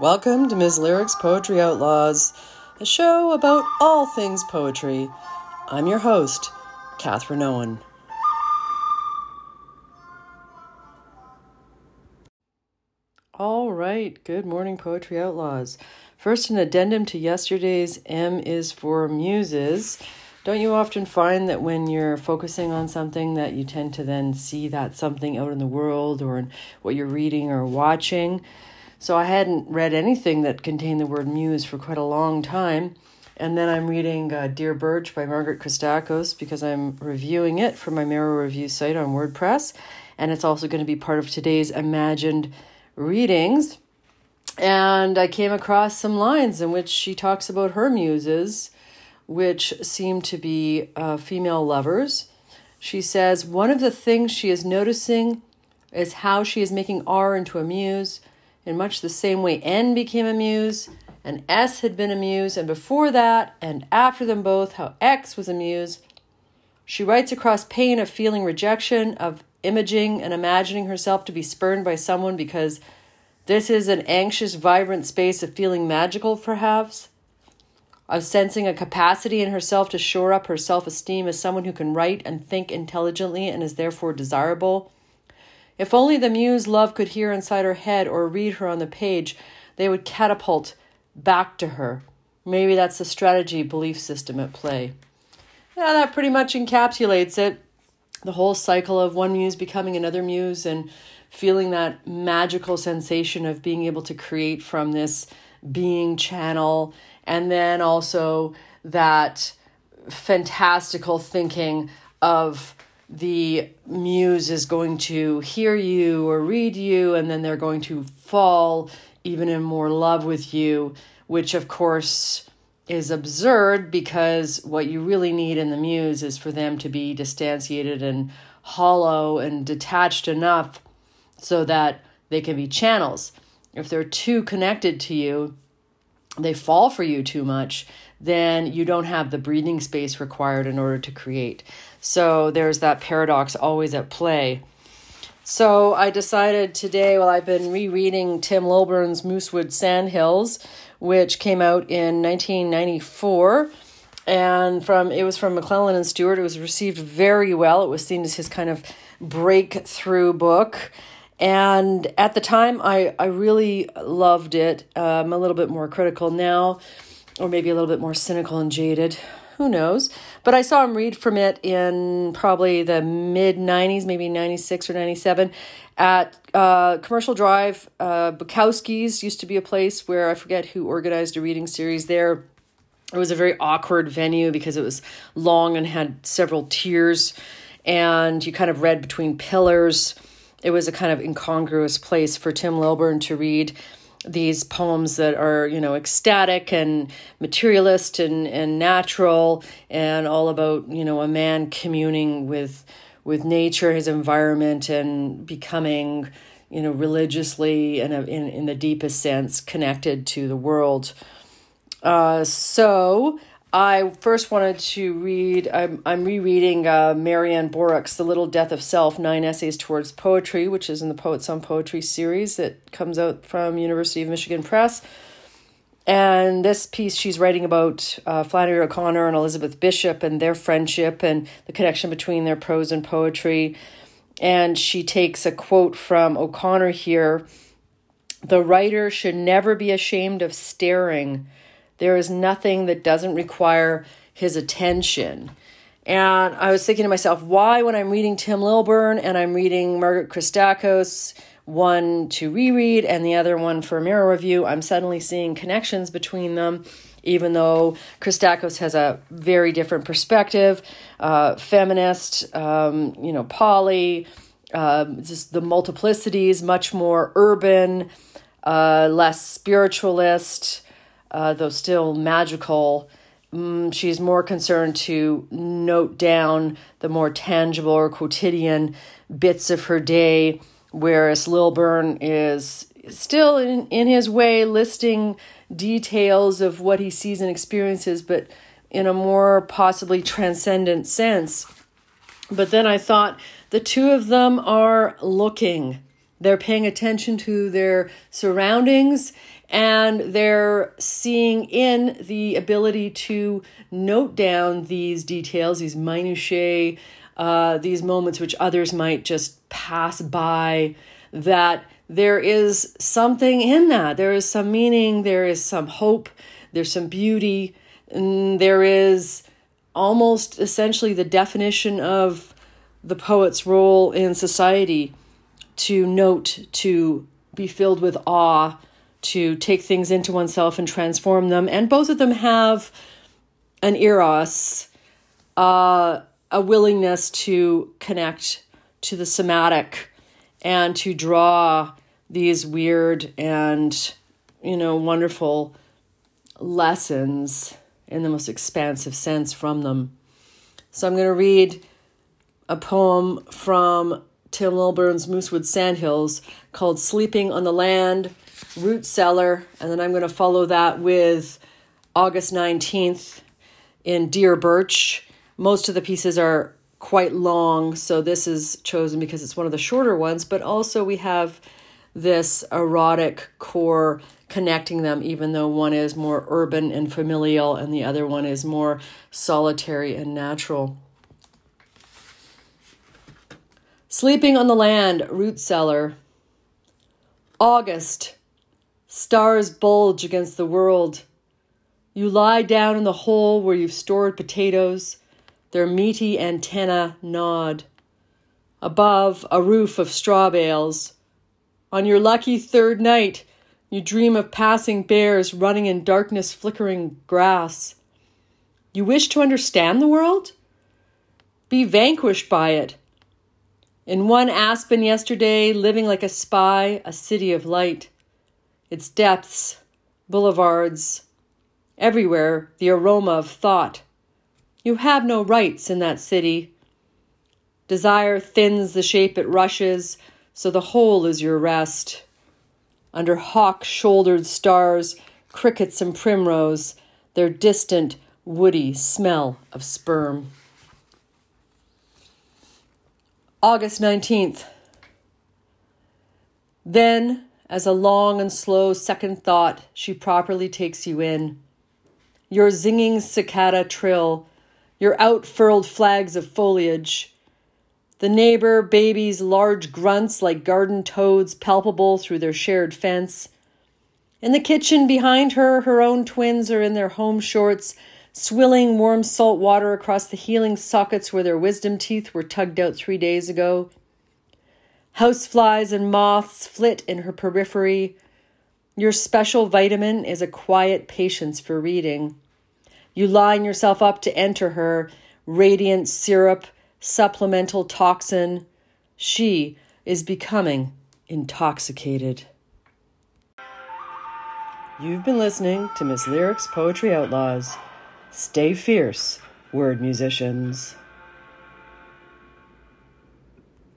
Welcome to Ms. Lyrics Poetry Outlaws, a show about all things poetry. I'm your host, Catherine Owen. All right, good morning, Poetry Outlaws. First, an addendum to yesterday's M is for Muses. Don't you often find that when you're focusing on something that you tend to then see that something out in the world or in what you're reading or watching? So I hadn't read anything that contained the word muse for quite a long time. And then I'm reading uh, Dear Birch by Margaret Christakos because I'm reviewing it for my Marrow Review site on WordPress. And it's also going to be part of today's imagined readings. And I came across some lines in which she talks about her muses, which seem to be uh, female lovers. She says, One of the things she is noticing is how she is making R into a muse in much the same way N became a muse and S had been a muse, and before that and after them both, how X was a muse. She writes across pain of feeling rejection, of imaging and imagining herself to be spurned by someone because this is an anxious, vibrant space of feeling magical, perhaps, of sensing a capacity in herself to shore up her self esteem as someone who can write and think intelligently and is therefore desirable if only the muse love could hear inside her head or read her on the page, they would catapult back to her. Maybe that's the strategy belief system at play. Yeah, that pretty much encapsulates it. The whole cycle of one muse becoming another muse and feeling that magical sensation of being able to create from this being channel, and then also that fantastical thinking of the muse is going to hear you or read you, and then they're going to fall even in more love with you, which of course is absurd because what you really need in the muse is for them to be distantiated and hollow and detached enough so that they can be channels. If they're too connected to you, they fall for you too much, then you don't have the breathing space required in order to create. So there's that paradox always at play. So I decided today, well, I've been rereading Tim Lilburn's Moosewood Sandhills, which came out in 1994. And from it was from McClelland and Stewart. It was received very well. It was seen as his kind of breakthrough book. And at the time, I, I really loved it. Uh, I'm a little bit more critical now, or maybe a little bit more cynical and jaded who knows? But I saw him read from it in probably the mid 90s, maybe 96 or 97 at uh, Commercial Drive. Uh, Bukowski's used to be a place where I forget who organized a reading series there. It was a very awkward venue because it was long and had several tiers, and you kind of read between pillars. It was a kind of incongruous place for Tim Lilburn to read these poems that are you know ecstatic and materialist and and natural and all about you know a man communing with with nature his environment and becoming you know religiously and in, in the deepest sense connected to the world. Uh, so I first wanted to read, I'm, I'm rereading uh, Marianne Boruch's The Little Death of Self, Nine Essays Towards Poetry, which is in the Poets on Poetry series that comes out from University of Michigan Press. And this piece, she's writing about uh, Flannery O'Connor and Elizabeth Bishop and their friendship and the connection between their prose and poetry. And she takes a quote from O'Connor here The writer should never be ashamed of staring there is nothing that doesn't require his attention. And I was thinking to myself, why, when I'm reading Tim Lilburn and I'm reading Margaret Christakos, one to reread and the other one for a marrow review, I'm suddenly seeing connections between them, even though Christakos has a very different perspective, uh, feminist, um, you know, poly, uh, just the multiplicities, much more urban, uh, less spiritualist uh, though still magical. Mm, she's more concerned to note down the more tangible or quotidian bits of her day, whereas Lilburn is still in, in his way listing details of what he sees and experiences, but in a more possibly transcendent sense. But then I thought the two of them are looking They're paying attention to their surroundings and they're seeing in the ability to note down these details, these minutiae, uh, these moments which others might just pass by, that there is something in that. There is some meaning, there is some hope, there's some beauty, and there is almost essentially the definition of the poet's role in society to note, to be filled with awe, to take things into oneself and transform them. And both of them have an eros, uh, a willingness to connect to the somatic and to draw these weird and, you know, wonderful lessons in the most expansive sense from them. So I'm going to read a poem from Tim Lilburn's Moosewood Sandhills called Sleeping on the Land, Root Cellar, and then I'm going to follow that with August 19th in Dear Birch. Most of the pieces are quite long, so this is chosen because it's one of the shorter ones, but also we have this erotic core connecting them, even though one is more urban and familial and the other one is more solitary and natural. Sleeping on the Land, Root Cellar. August. Stars bulge against the world. You lie down in the hole where you've stored potatoes. Their meaty antennae nod. Above, a roof of straw bales. On your lucky third night, you dream of passing bears running in darkness flickering grass. You wish to understand the world? Be vanquished by it in one aspen yesterday, living like a spy, a city of light. Its depths, boulevards, everywhere the aroma of thought. You have no rights in that city. Desire thins the shape it rushes, so the whole is your rest. Under hawk shouldered stars, crickets and primrose, their distant, woody smell of sperm. August 19th. Then, as a long and slow second thought, she properly takes you in. Your zinging cicada trill, your outfurled flags of foliage, the neighbor baby's large grunts like garden toads palpable through their shared fence. In the kitchen behind her, her own twins are in their home shorts swilling warm salt water across the healing sockets where their wisdom teeth were tugged out three days ago. Houseflies and moths flit in her periphery. Your special vitamin is a quiet patience for reading. You line yourself up to enter her, radiant syrup, supplemental toxin. She is becoming intoxicated. You've been listening to Miss Lyric's Poetry Outlaws. Stay fierce, word musicians.